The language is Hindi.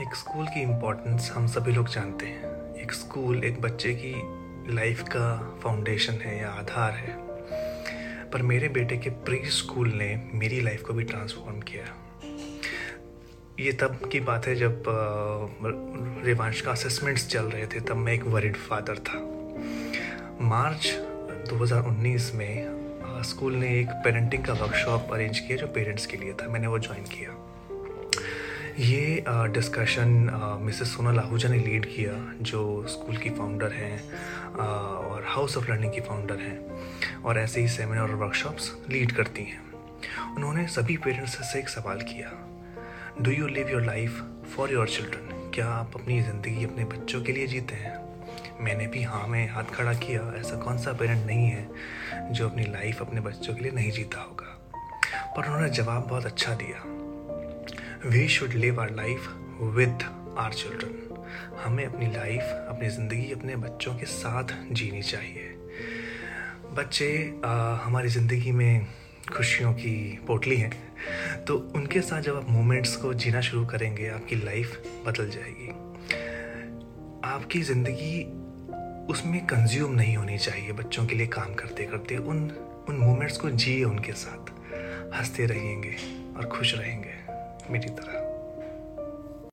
एक स्कूल की इम्पोर्टेंस हम सभी लोग जानते हैं। एक स्कूल एक बच्चे की लाइफ का फाउंडेशन है या आधार है। पर मेरे बेटे के प्री स्कूल ने मेरी लाइफ को भी ट्रांसफॉर्म किया। ये तब की बात है जब रिवांश का असेसमेंट्स चल रहे थे, तब मैं एक वरिड फादर था। मार्च 2019 में स्कूल ने एक पेरेंटिंग का वर्कशॉप अरेंज किया जो पेरेंट्स के लिए था। मैंने वो ज्वाइन किया। ये डिस्कशन मिसेस सोनल आहूजा ने लीड किया, जो स्कूल की फाउंडर हैं और हाउस ऑफ़ लर्निंग की फाउंडर हैं, और ऐसे ही सेमिनार और वर्कशॉप्स लीड करती हैं। उन्होंने सभी पेरेंट्स से एक सवाल किया do you live your life for your children क्या आप अपनी ज़िंदगी अपने बच्चों के लिए जीते हैं? मैंने भी हाँ में हाथ खड़ा किया, ऐसा कौन सा पेरेंट नहीं है जो अपनी लाइफ अपने बच्चों के लिए नहीं जीता होगा? पर उन्होंने जवाब बहुत अच्छा दिया we should live our life with our children हमें अपनी लाइफ अपनी ज़िंदगी अपने बच्चों के साथ जीनी चाहिए। बच्चे आ, हमारी ज़िंदगी में खुशियों की पोटली हैं तो उनके साथ जब आप मोमेंट्स को जीना शुरू करेंगे आपकी लाइफ बदल जाएगी। आपकी ज़िंदगी उसमें कंज्यूम नहीं होनी चाहिए बच्चों के लिए काम करते करते उन उन मोमेंट्स को जिए उनके साथ। हँसते रहेंगे और खुश रहेंगे। मेरी तरह।